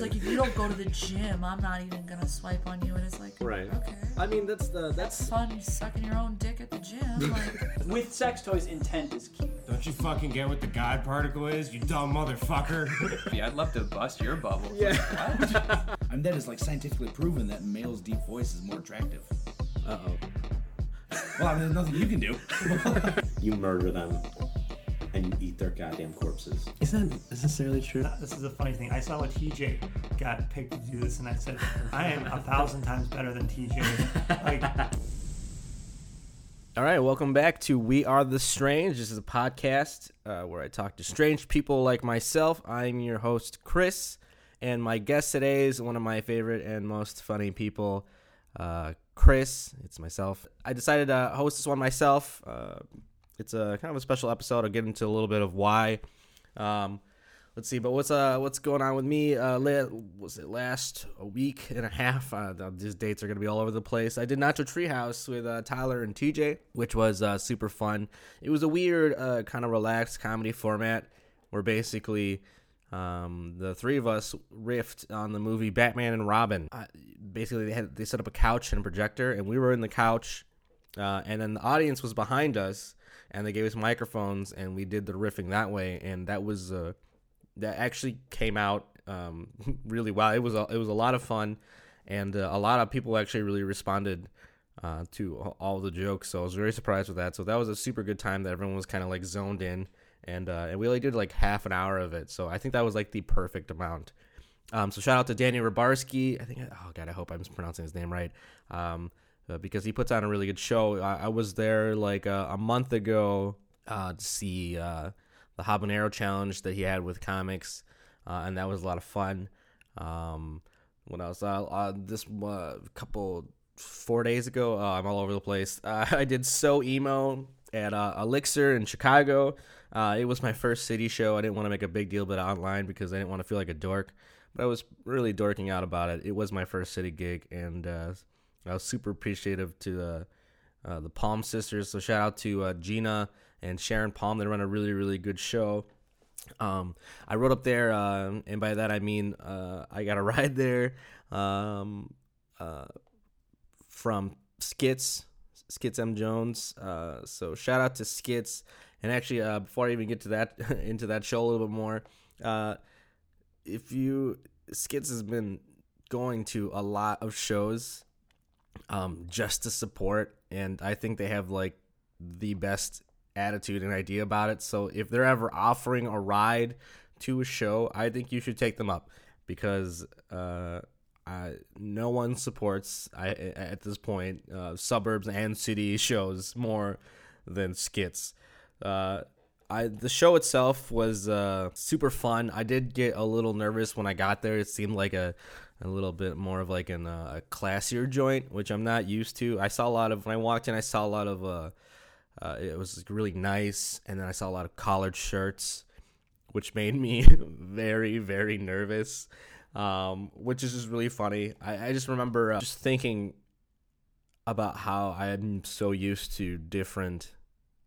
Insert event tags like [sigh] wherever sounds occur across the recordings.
It's like if you don't go to the gym, I'm not even gonna swipe on you. And it's like, Right. okay, I mean, that's the that's that's fun sucking your own dick at the gym. [laughs] Like, With sex toys, intent is key. Don't you fucking get what the God particle is, you dumb motherfucker? [laughs] Yeah, I'd love to bust your bubble. yeah. I mean, that is like scientifically proven that male's deep voice is more attractive. Uh oh. Well, I mean, there's nothing you can do. [laughs] You murder them, and you eat their goddamn corpses. Is that necessarily true? This is a funny thing. I saw what TJ got picked to do this, and I said, I am a thousand times better than TJ. Like, All right, welcome back to We Are the Strange. This is a podcast uh, where I talk to strange people like myself. I'm your host, Chris, and my guest today is one of my favorite and most funny people, uh, Chris. It's myself. I decided to host this one myself. Uh, it's a kind of a special episode. I'll get into a little bit of why. Um, let's see, but what's uh what's going on with me? Uh, la- was it last a week and a half? Uh, these dates are gonna be all over the place. I did Nacho Treehouse with uh, Tyler and TJ, which was uh, super fun. It was a weird, uh, kind of relaxed comedy format where basically um, the three of us riffed on the movie Batman and Robin. Uh, basically, they had they set up a couch and a projector, and we were in the couch, uh, and then the audience was behind us, and they gave us microphones, and we did the riffing that way, and that was uh, that actually came out um, [laughs] really well. It was a, it was a lot of fun, and uh, a lot of people actually really responded uh, to all the jokes. So I was very surprised with that. So that was a super good time that everyone was kind of like zoned in, and uh, and we only did like half an hour of it. So I think that was like the perfect amount. Um, so shout out to Danny Rabarski. I think oh god, I hope I'm pronouncing his name right. Um, uh, because he puts on a really good show. I, I was there like uh, a month ago uh, to see uh, the habanero challenge that he had with comics, uh, and that was a lot of fun. Um, else? Uh, uh, this couple four days ago, uh, I'm all over the place. [laughs] I did so emo at Elixir in Chicago. It was my first city show. I didn't want to make a big deal but online because I didn't want to feel like a dork, but I was really dorking out about it. It was my first city gig, and uh, I was super appreciative to the uh, the Palm sisters. So shout out to uh, Gina and Sharon Palm. They run a really really good show. Um, I rode up there, uh, and by that I mean uh, I got a [laughs] ride there um, uh, from Skits, Skits M Jones. Uh, so shout out to Skits. And actually, uh, before I even get to that [laughs] into that show a little bit more, uh, if you Skits has been going to a lot of shows um, just to support, and I think they have like the best attitude and idea about it. So if they're ever offering a ride to a show, I think you should take them up because uh, I, no one supports I, at this point uh, suburbs and city shows more than skits. Uh, I the show itself was uh, super fun. I did get a little nervous when I got there. It seemed like a a little bit more of like an, uh, a classier joint, which I'm not used to. I saw a lot of when I walked in. I saw a lot of uh, uh, it was really nice, and then I saw a lot of collared shirts, which made me [laughs] very very nervous. Um, which is just really funny. I, I just remember uh, just thinking about how I'm so used to different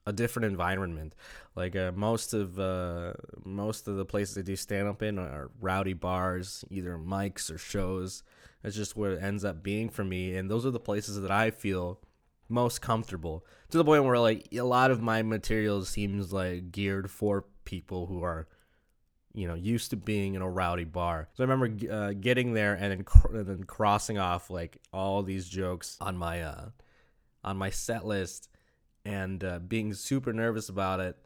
a different environment. Like uh, most of uh, most of the places I do stand up in are rowdy bars, either mics or shows. That's just where it ends up being for me, and those are the places that I feel most comfortable. To the point where like a lot of my material seems like geared for people who are, you know, used to being in a rowdy bar. So I remember uh, getting there and then cr- and then crossing off like all these jokes on my uh, on my set list and uh, being super nervous about it.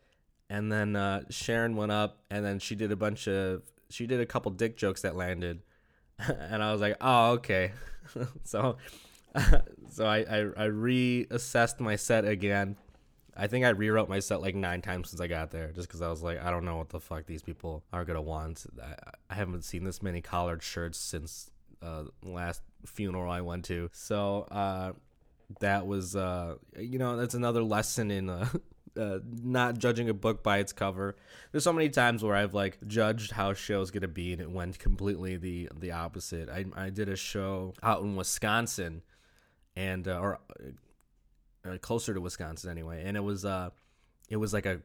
And then uh, Sharon went up, and then she did a bunch of she did a couple dick jokes that landed, [laughs] and I was like, oh okay. [laughs] so [laughs] so I, I I reassessed my set again. I think I rewrote my set like nine times since I got there, just because I was like, I don't know what the fuck these people are gonna want. I, I haven't seen this many collared shirts since uh, last funeral I went to. So uh, that was uh you know that's another lesson in uh, [laughs] uh not judging a book by its cover. There's so many times where i've like judged how shows gonna be and it went completely the the opposite. I i did a show out in wisconsin and uh, or uh, closer to wisconsin anyway and it was uh it was like a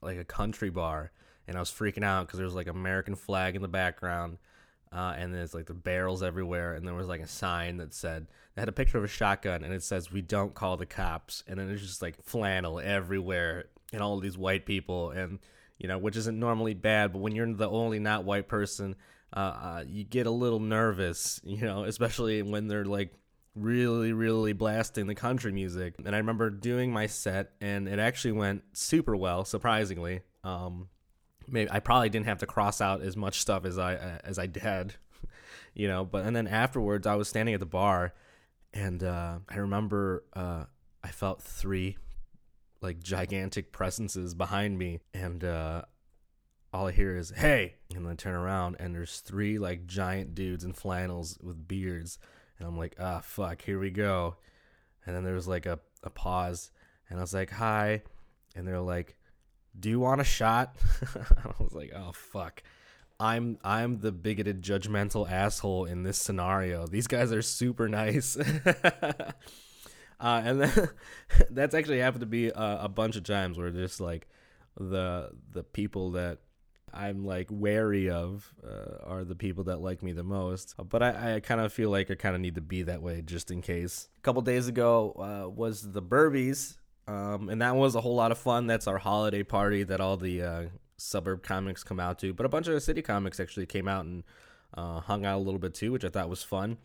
like a country bar and i was freaking out because there was like american flag in the background uh, and there's like the barrels everywhere, and there was like a sign that said that had a picture of a shotgun, and it says "We don't call the cops," and then there's just like flannel everywhere, and all these white people, and you know, which isn't normally bad, but when you're the only not white person, uh, uh, you get a little nervous, [laughs] you know, especially when they're like really, really blasting the country music. And I remember doing my set, and it actually went super well, surprisingly. Um, maybe I probably didn't have to cross out as much stuff as I uh, as I did, [laughs] you know. But and then afterwards, I was standing at the bar, and uh, I remember uh, I felt three like gigantic presences behind me, and uh, all I hear is "Hey!" and then I turn around, and there's three like giant dudes in flannels with beards, and I'm like, "Ah, fuck, here we go." And then there was like a, a pause, and I was like, "Hi," and they're like, "Do you want a shot?" [laughs] I was like, "Oh fuck." I'm I'm the bigoted, judgmental asshole in this scenario. These guys are super nice. [laughs] Uh, and then [laughs] that's actually happened to be a, a bunch of times where just like the the people that I'm like wary of uh, are the people that like me the most. But I, I kind of feel like I kind of need to be that way just in case. A couple days ago uh, was the Burbies, um, and that was a whole lot of fun. That's our holiday party that all the uh, suburb comics come out to. But a bunch of city comics actually came out and uh, hung out a little bit too, which I thought was fun.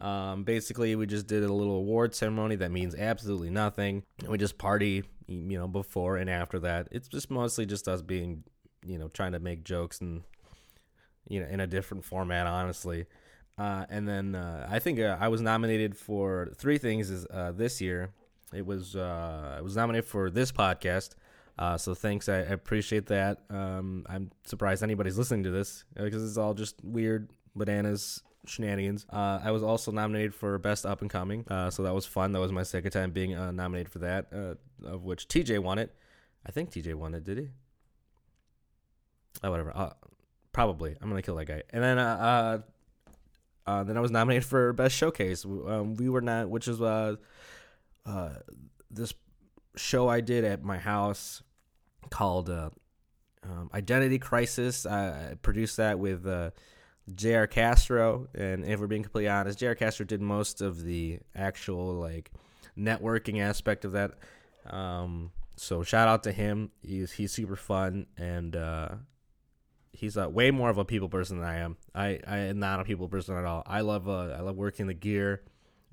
Um, basically, we just did a little award ceremony that means absolutely nothing. We just party, you know, before and after that. It's just mostly just us being, you know, trying to make jokes and, you know, in a different format, honestly. Uh, and then uh, I think uh, I was nominated for three things uh, this year. It was uh, I was nominated for this podcast. Uh, so thanks, I, appreciate that. Um, I'm surprised anybody's listening to this because it's all just weird bananas shenanigans. Uh, I was also nominated for Best Up and Coming, uh, so that was fun. That was my second time being uh, nominated for that, uh, of which TJ won it. I think TJ won it, did he? Oh, whatever. Uh, probably. I'm gonna kill that guy. And then, uh, then I was nominated for Best Showcase. Um, we were not, which is this show I did at my house called um, Identity Crisis. I produced that with J.R. Castro, and if we're being completely honest, J.R. Castro did most of the actual like networking aspect of that. Um, so shout out to him. He's he's super fun, and uh, he's uh, way more of a people person than I am. I I am not a people person at all. I love uh, I love working the gear,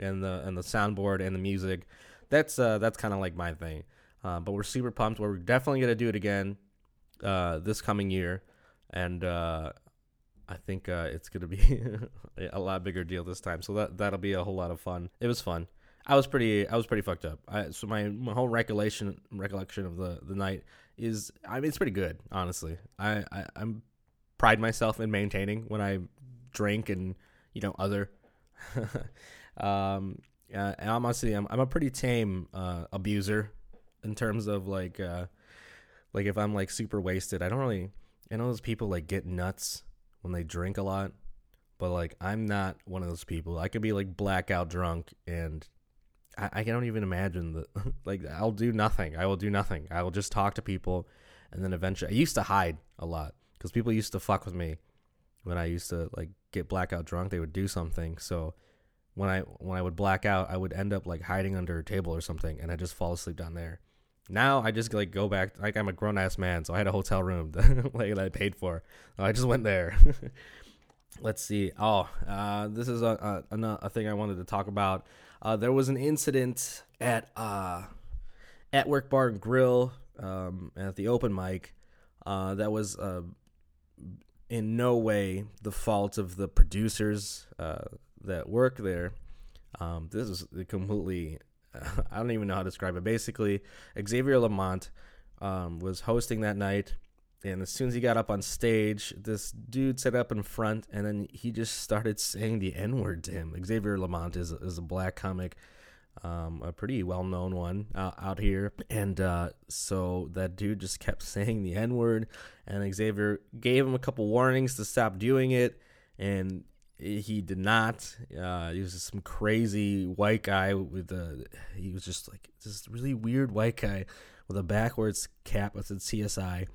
and the and the soundboard and the music. That's uh that's kind of like my thing. Uh, but we're super pumped. We're definitely gonna do it again uh, this coming year, and uh, I think uh, it's gonna be [laughs] a lot bigger deal this time. So that that'll be a whole lot of fun. It was fun. I was pretty I was pretty fucked up. I, so my, my whole recollection recollection of the, the night is I mean it's pretty good honestly. I, I I'm pride myself in maintaining when I drink and you know other. [laughs] um, uh, and honestly, I'm I'm a pretty tame uh, abuser in terms of like uh, like if I'm like super wasted. I don't really. I know those people like get nuts when they drink a lot, but like I'm not one of those people. I could be like blackout drunk and I, I don't even imagine that. [laughs] like I'll do nothing. I will do nothing. I will just talk to people, and then eventually I used to hide a lot because people used to fuck with me when I used to like get blackout drunk. They would do something so. When I when I would black out, I would end up like hiding under a table or something, and I just fall asleep down there. Now I just like go back like I'm a grown ass man, so I had a hotel room [laughs] that, like that I paid for. I just went there. [laughs] Let's see. Oh, uh, this is a, a a thing I wanted to talk about. Uh, there was an incident at uh, at Work Bar and Grill um, at the open mic uh, that was uh, in no way the fault of the producers uh, that work there. Um, this is completely [laughs] I don't even know how to describe it. Basically, Xavier Lamont um, was hosting that night, and as soon as he got up on stage, this dude sat up in front, and then he just started saying the N word to him. Xavier Lamont is is a black comic, um, a pretty well known one uh, out here, and uh, so that dude just kept [laughs] saying the N word, and Xavier gave him a couple warnings to stop doing it, and he did not. Uh, he was some crazy white guy with a. He was just like this really weird white guy with a backwards cap that said CSI,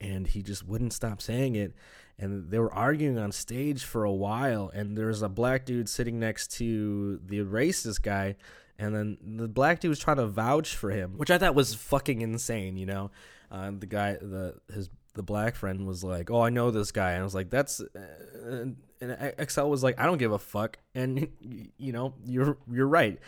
and he just wouldn't stop saying it. And they were arguing on stage for a while, and there was a black dude sitting next to the racist guy, and then the black dude was trying to vouch for him, which I thought was fucking insane. You know, uh, the guy, the his the black friend was like, "Oh, I know this guy," and I was like, "That's," uh, and Excel was like, "I don't give a fuck," and [laughs] you know, you're you're right.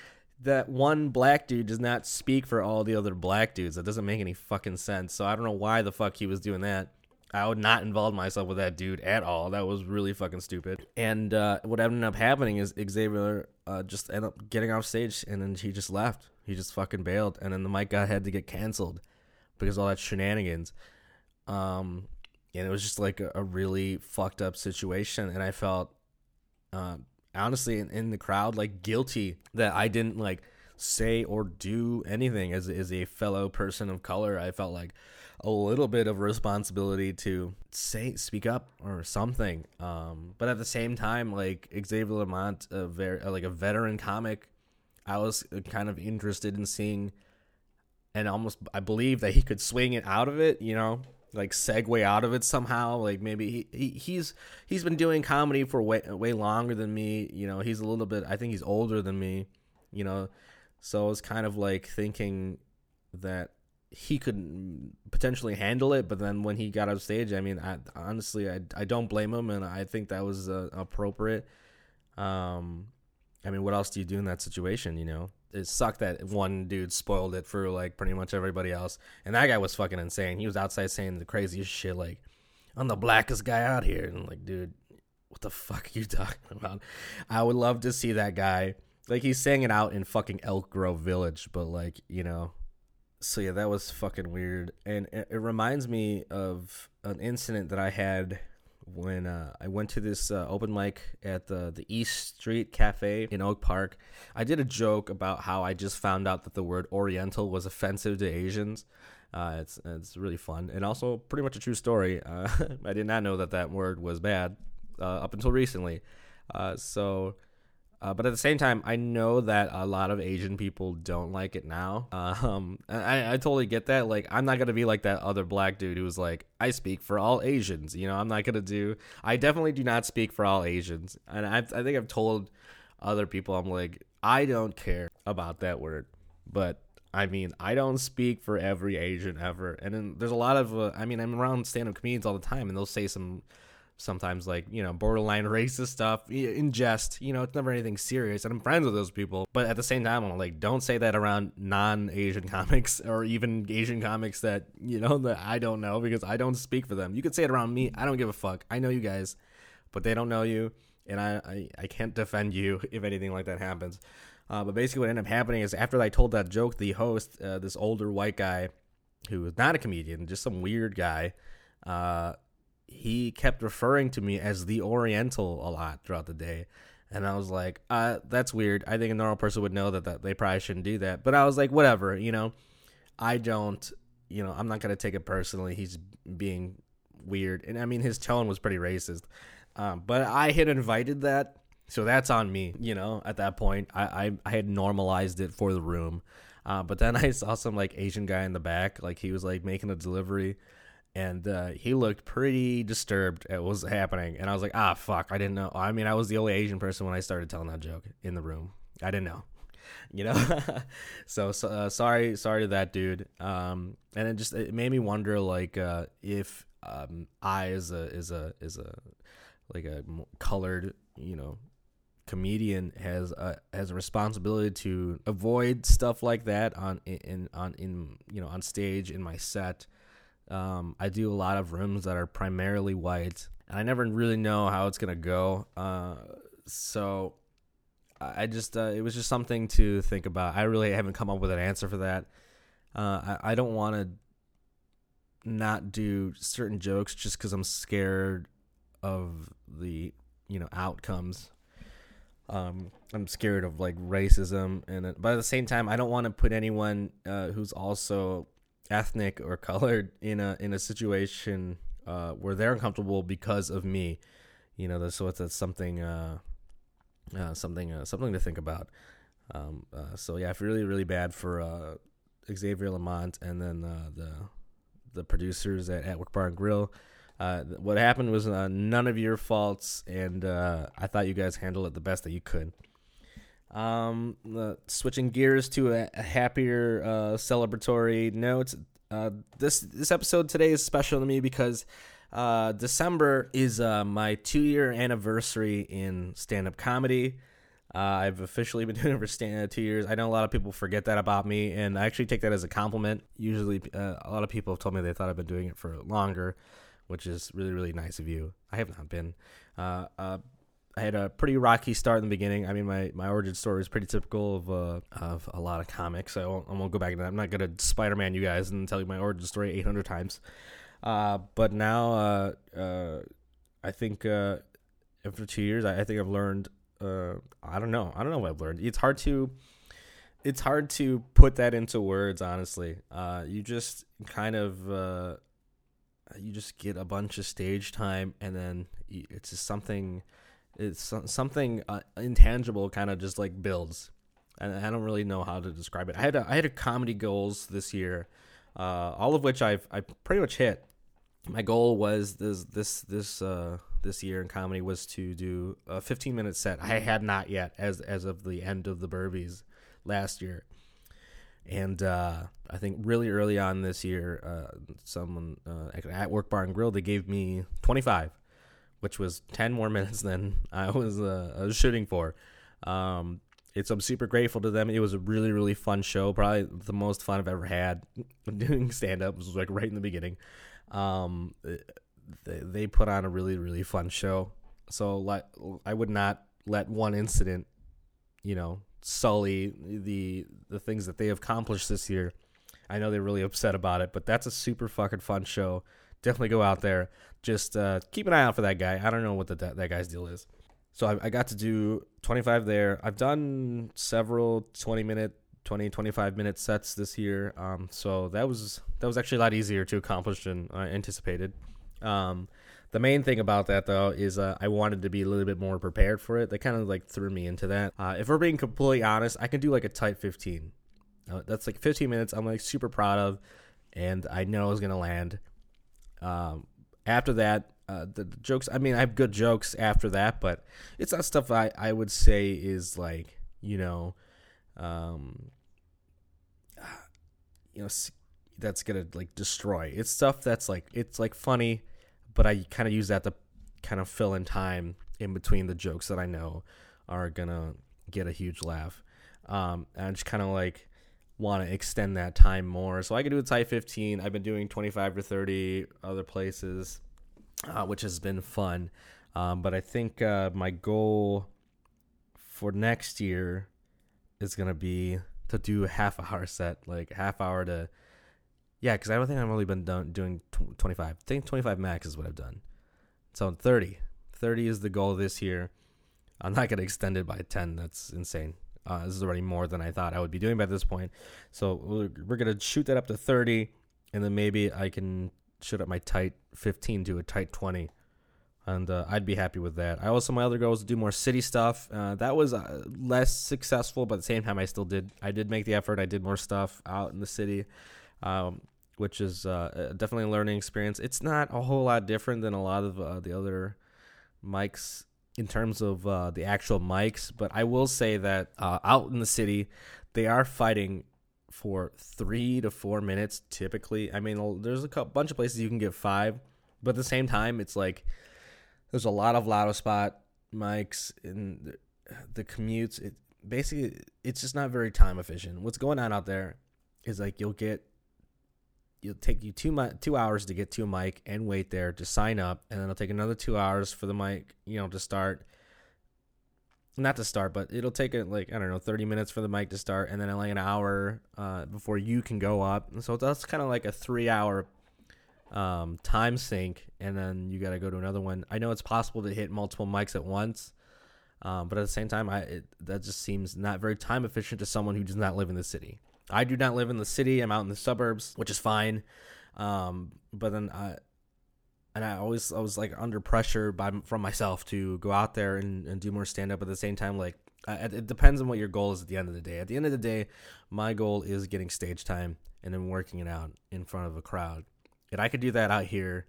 That one black dude does not speak for all the other black dudes. That doesn't make any fucking sense. So I don't know why the fuck he was doing that. I would not involve myself with that dude at all. That was really fucking stupid. And uh, what ended up happening is Xavier uh, just ended up getting off stage, and then he just left. He just fucking bailed, and then the mic guy had to get canceled because all that shenanigans. Um, and it was just like a, a really fucked up situation, and I felt, uh, honestly, in, in the crowd, like guilty that I didn't like say or do anything as as a fellow person of color. I felt like a little bit of responsibility to say speak up or something. Um, but at the same time, like Xavier Lamont, a very like a veteran comic, I was kind of interested in seeing, and almost I believe that he could swing it out of it. You know, like segue out of it somehow. Like maybe he, he he's he's been doing comedy for way way longer than me. You know, he's a little bit. I think he's older than me. You know, so I was kind of like thinking that he could potentially handle it, but then when he got off stage, I mean, I, honestly, I, I don't blame him, and I think that was uh, appropriate. Um, I mean, what else do you do in that situation? You know, it sucked that one dude spoiled it for like pretty much everybody else, and that guy was fucking insane. He was outside saying the craziest shit, like, "I'm the blackest guy out here," and like, dude, what the fuck are you [laughs] talking about? I would love to see that guy. Like he's saying it out in fucking Elk Grove Village, but like you know, so yeah, that was fucking weird, and it, it reminds me of an incident that I had when uh, I went to this uh, open mic at the the East Street Cafe in Oak Park. I did a joke about how I just found out that the word Oriental was offensive to Asians. Uh, it's it's really fun and also pretty much a true story. [laughs] Uh, I did not know that that word was bad uh, up until recently. Uh, so uh, but at the same time, I know that a lot of Asian people don't like it now. Um, I, I totally get that. Like, I'm not gonna be like that other black dude who's like, I speak for all Asians. You know, I'm not gonna do. I definitely do not speak for all Asians, and I, I think I've told other people, I'm like, I don't care about that word, but I mean, I don't speak for every Asian ever. And then there's a lot of, uh, I mean, I'm around stand-up comedians all the time, and they'll say some sometimes like you know borderline [laughs] racist stuff in jest you know it's never anything serious and i'm friends with those people but at the same time i'm like don't say that around non-asian [laughs] comics or even asian comics that you know that i don't know because i don't speak for them. You could say it around me. I don't give a fuck. I know you guys but they don't know you and i i, I can't defend you [laughs] if anything like that happens. Uh, but basically what ended up happening is after i told that joke the host uh, this older white guy who was not a comedian just some weird guy uh, he kept referring to me as the Oriental a lot throughout the day. And I was like, uh, that's weird. I think a normal person would know that, that they probably shouldn't do that. But I was like, whatever, you know, I don't, you know, I'm not going to take it personally. He's being weird. And I mean, his tone was pretty racist. Um, but I had invited that. So that's on me, you know, at that point. I, I, I had normalized it for the room. Uh, but then [laughs] I saw some like Asian guy in the back, like he was like making a delivery and uh, he looked pretty disturbed at what was happening. And I was like, ah, fuck, I didn't know. I mean, I was the only Asian person when I started telling that joke in the room. I didn't know, [laughs] you know. [laughs] so, so uh, sorry, sorry to that dude. Um, and it just it made me wonder, like, uh, if um, I is a is a is a like a colored, you know, comedian has a has a responsibility to avoid stuff like that on in on in you know on stage in my set um, I do a lot of rooms that are primarily white, and I never really know how it's gonna go. Uh, so I just uh, it was just something to think about. I really haven't come up with an answer for that. Uh, I, I don't want to not do certain jokes just because I'm scared of the you know outcomes. Um, I'm scared of like racism, and but at the same time, I don't want to put anyone uh, who's also ethnic or [laughs] colored in a in a situation uh, where they're uncomfortable because of me. You know, so it's, something uh, uh, something uh, something to think about. Um, uh, so yeah, I feel really really bad for uh, Xavier Lamont and then the the producers at, at Bar and Grill. What happened was none of your faults, and I thought you guys handled it the best that you could. Um, uh, switching gears to a, a happier uh, celebratory note. Uh, this this episode today is special to me because uh, December is uh, my two year anniversary in stand up comedy. Uh, I've officially been [laughs] doing it for stand two years. I know a lot of people forget that about me, and I actually take that as a compliment. Usually, uh, a lot of people have told me they thought I've been doing it for longer, which is really really nice of you. I have not been. Uh, uh, I had a pretty rocky start in the beginning. I mean, my, my origin story is pretty typical of uh, of a lot of comics. I won't, I won't go back into that. I'm not gonna Spider Man you guys and tell you my origin story 800 times. Uh, but now, uh, uh, I think uh, after two years, I, I think I've learned. Uh, I don't know. I don't know what I've learned. It's hard to it's hard to put that into words. Honestly, you just kind of you just get a bunch of stage time, and then it's just something it's something uh, intangible kind of just like builds. And i don't really know how to describe it. I had a, i had a comedy goals this year uh, all of which i've i pretty much hit. My goal was this this this uh this year in comedy was to do a 15 minute set. I had not yet as as of the end of the burbies last year. And uh, I think really early on this year, uh, someone uh, at Work Bar and Grill they gave me 25, which was 10 more [laughs] minutes than I was, uh, I was shooting for. Um, it's I'm super grateful to them. It was a really really fun show, probably the most fun I've ever had [laughs] doing stand up. Was like right in the beginning. Um, they, they put on a really really fun show. So like I would not let one incident, you know, sully the the things that they accomplished this year. I know they're really upset about it, but that's a super fucking fun show. Definitely go out there. Just uh, keep an eye out for that guy. I don't know what the, that, that guy's deal is. So I, I got to do 25 there. I've done several 20 minute, 20, 25 minute sets this year. Um, so that was that was actually a lot easier to accomplish than I anticipated. Um, the main thing about that though is uh, I wanted to be a little bit more prepared for it. They kind of like threw me into that. Uh, if we're being completely honest, I can do like a tight 15. Uh, that's like 15 minutes. I'm like super proud of, and I know it's gonna land. Um, after that, uh, the, the jokes. I mean, I have good jokes after that, but it's not stuff I I would say is like you know, um, you know, that's gonna like destroy. It's stuff that's like it's like funny, but I kind of use that to kind of fill in time in between the jokes that I know are gonna get a huge laugh. Um, and I just kind of like want to extend that time more. So I can do a tight 15. I've been doing 25 to 30 other places, uh, which has been fun. Um, but I think uh, my goal for next year is gonna be to do a half hour set, like half hour to yeah, because I don't think I've only been done doing tw- 25. I think 25 max is what I've done. So 30. 30 is the goal this year. I'm not going to extend it by 10. That's insane. Uh, this is already more than I thought I would be doing by this point. So we're, we're going to shoot that up to 30, and then maybe I can shoot up my tight 15 to a tight 20. And uh, I'd be happy with that. I also, my other goal was to do more city stuff. Uh, that was uh, less successful, but at the same time, I still did. I did make the effort. I did more stuff out in the city um, which is uh, definitely a learning experience. It's not a whole lot different than a lot of uh, the other mics in terms of uh, the actual mics, but I will say that uh, out in the city, they are fighting for three to four minutes typically. I mean, there's a couple, bunch of places you can get five, but at the same time, it's like there's a lot of lotto spot mics and the, the commutes. It basically it's just not very time efficient. What's going on out there is like you'll get it'll take you two mi- two hours to get to a mic and wait there to sign up, and then it'll take another two hours for the mic, you know, to start. Not to start, but it'll take it like I don't know, thirty minutes for the mic to start, and then like an hour uh, before you can go up. And so that's kind of like a three-hour um, time sink, and then you got to go to another one. I know it's possible to hit multiple mics at once, um, but at the same time, I it, that just seems not very time efficient to someone who does not live in the city. I do not live in the city. I'm out in the suburbs, which is fine. Um, but then I, and I always I was like under pressure by from myself to go out there and, and do more stand up. At the same time, like I, it depends on what your goal is at the end of the day. At the end of the day, my goal is getting stage time and then working it out in front of a crowd. and I could do that out here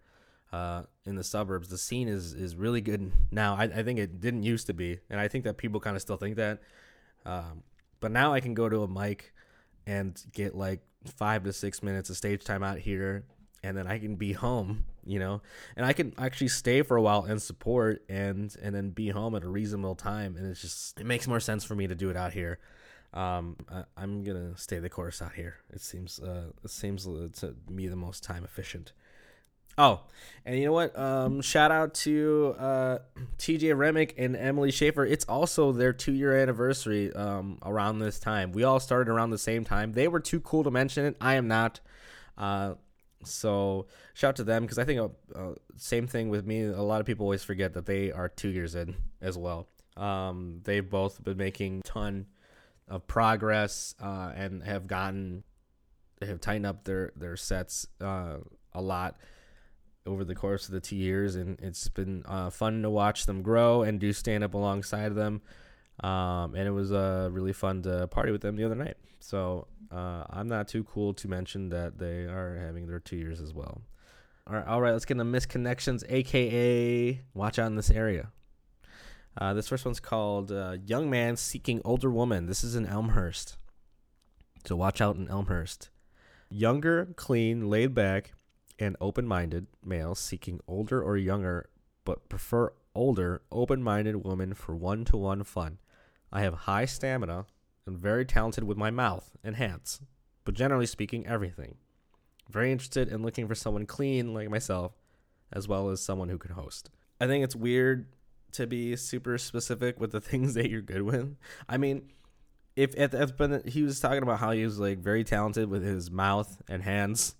uh, in the suburbs. The scene is is really good now. I, I think it didn't used to be, and I think that people kind of still think that. Um, but now I can go to a mic and get like five to six minutes of stage time out here, and then I can be home, you know, and I can actually stay for a while and support and and then be home at a reasonable time, and it's just it makes more sense for me to do it out here. Um, I, I'm gonna stay the course out here. It seems uh, it seems uh, to me the most time efficient. Oh, and you know what? Um, shout out to uh, [clears throat] TJ Remick and Emily Schaefer. It's also their two year anniversary um, around this time. We all started around the same time. They were too cool to mention it. I am not. Uh, so shout out to them because I think uh, uh, same thing with me. A lot of people always forget that they are two years in as well. Um, they've both been making ton of progress uh, and have gotten have tightened up their their sets uh, a lot over the course of the two years, and it's been uh, fun to watch them grow and do stand up alongside them. Um, and it was uh, really fun to party with them the other night. So uh, I'm not too cool to mention that they are having their two years as well. All right, all right let's get into misconnections, aka watch out in this area. Uh, this first one's called uh, Young Man Seeking Older Woman. This is in Elmhurst. So watch out in Elmhurst. Younger, clean, laid back, and open minded males seeking older or younger, but prefer older, open minded women for one to one fun. I have high stamina and very talented with my mouth and hands, but generally speaking, everything. Very interested in looking for someone clean like myself, as well as someone who can host. I think it's weird to be super specific with the [laughs] things that you're good with. I mean, if at he was talking about how he was like very talented with his mouth and hands,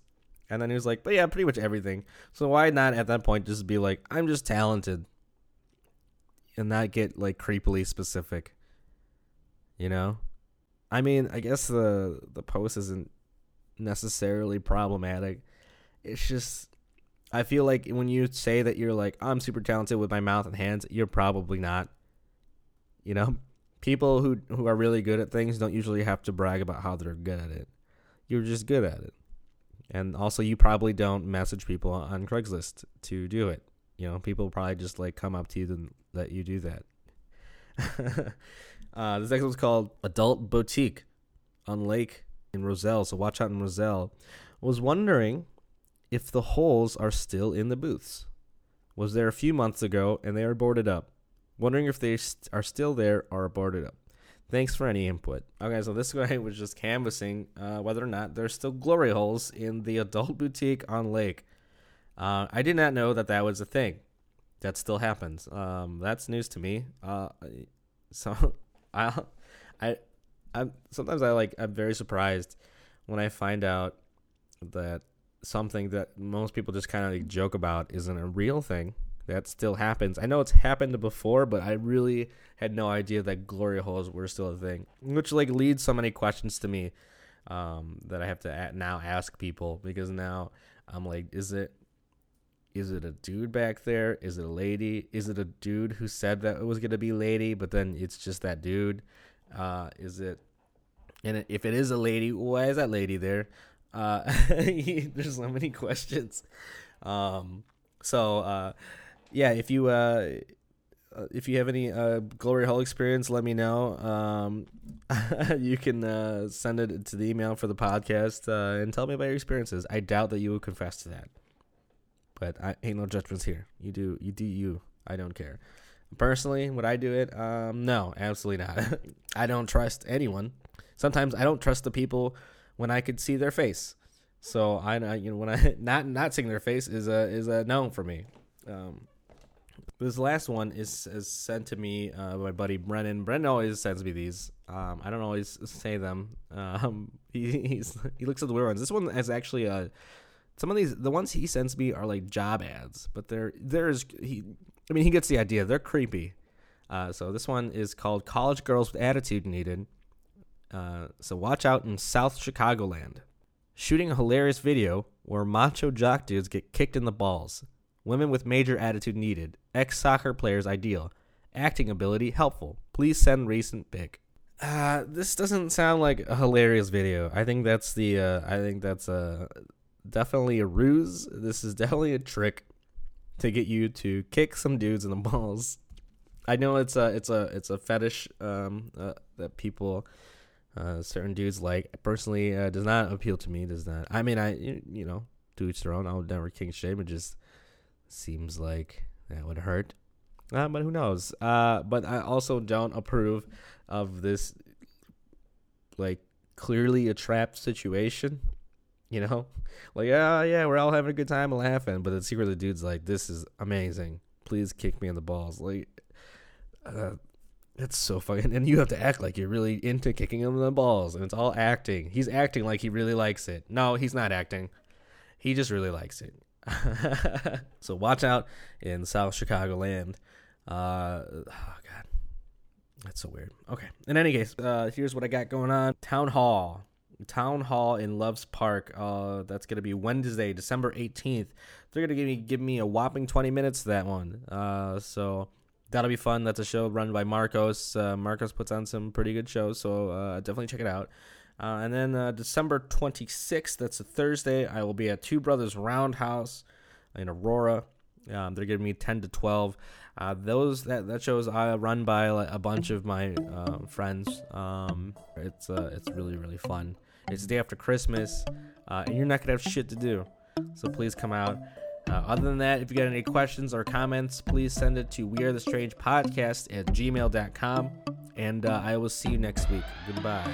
and then he was like, "But yeah, pretty much everything." So why not at that point just be like, "I'm just talented," and not get like creepily specific? You know, I mean, I guess the the post isn't necessarily problematic. It's just I feel like when you say that you're like I'm super talented with my mouth and hands, you're probably not. You know, people who who are really good at things don't usually have to brag about how they're good at it. You're just good at it. And also you probably don't message people on Craigslist to do it. You know, people probably just like come up to you and let you do that. [laughs] uh, this next one's called Adult Boutique on Lake in Roselle. So watch out in Roselle. Was wondering if the holes are still in the booths. Was there a few months ago and they are boarded up. Wondering if they st- are still there or boarded up. Thanks for any input. Okay, so this [laughs] guy was just canvassing uh, whether or not there's still glory holes in the adult [laughs] boutique on Lake. Uh, I did not know that that was a thing. That still happens. Um, that's news to me. Uh, [laughs] so I, I, I sometimes I like I'm very surprised when I find out that something that most people just kind of like joke about isn't a real thing that still happens. I know it's happened before, but I really had no idea that glory holes were still a thing, which like leads so many questions to me um, that I have to now ask people because now I'm like, is it is it a dude back there? Is it a lady? Is it a dude who said that it was gonna be lady, but then it's just that dude? Uh, is it? And if it is a lady, why is that lady there? Uh, [laughs] there's so many [laughs] questions. Um, so uh, yeah, if you uh, uh, if you have any uh, glory hole experience, let me know. Um, [laughs] you can uh, send it to the email for the podcast uh, and tell me about your experiences. I doubt that you would confess to that, but I ain't no judgments here. You do you do you. I don't care. Personally, would I do it? Um, no, absolutely not. [laughs] I don't trust anyone. Sometimes I don't trust the people when I could see their face. So I you know, when I [laughs] not not seeing their face is a is a no for me. Um, this last one is, is sent to me uh, by my buddy Brennan. Brennan always sends me these. Um, I don't always say them. Um, [laughs] he he looks at the weird ones. This one is actually a. Some of these, the ones he sends me are like job ads, but they're there's he. I mean, he gets the idea. They're creepy. Uh, so this one is called "College Girls with Attitude Needed." Uh, so watch out in South Chicagoland. Shooting a hilarious video where macho jock dudes get kicked in the balls. Women with major attitude needed. Ex soccer players ideal. Acting ability helpful. Please send recent pic. Uh, this doesn't sound like a hilarious video. I think that's the. Uh, I think that's uh, definitely a ruse. This is definitely a trick to get you to kick some dudes in the [laughs] balls. I know it's a it's a it's a fetish um, uh, that people uh, certain dudes like. Personally, uh, does not appeal to me. Does not. I mean, I you, know, to each their own. I would never kink shame. It just seems like that would hurt. Uh, but who knows? Uh, but I also don't approve of this like clearly a trap situation. You know, [laughs] like yeah, yeah, we're all having a good time and laughing, but the secret the dude's like, "This is amazing. Please kick me in the balls." Like, uh, that's so fucking. And you have to act like you're really into kicking him in the balls, and it's all acting. He's acting like he really likes it. No, he's not acting. He just really likes it. [laughs] so watch out in South Chicagoland. Uh, oh god, that's so weird. Okay. In any case, uh, here's what I got going on. Town Hall. Town Hall in Loves Park. Uh, that's gonna be Wednesday, December 18th. They're gonna give me give me a whopping 20 minutes to that one. Uh, so that'll be fun. That's a show run by Marcos. Uh, Marcos puts on some pretty good shows, so uh, definitely check it out. Uh, and then uh, December 26th, that's a Thursday, I will be at Two Brothers Roundhouse in Aurora. Um, they're giving me 10 to 12. Uh, those that that shows uh, run by like, a bunch of my um, friends. Um, it's uh, it's really really fun. It's the day after Christmas, uh, and you're not gonna have shit to do, so please come out. Uh, other than that, if you got any questions or comments, please send it to we are the strange podcast at gmail.com. And uh, I will see you next week. Goodbye.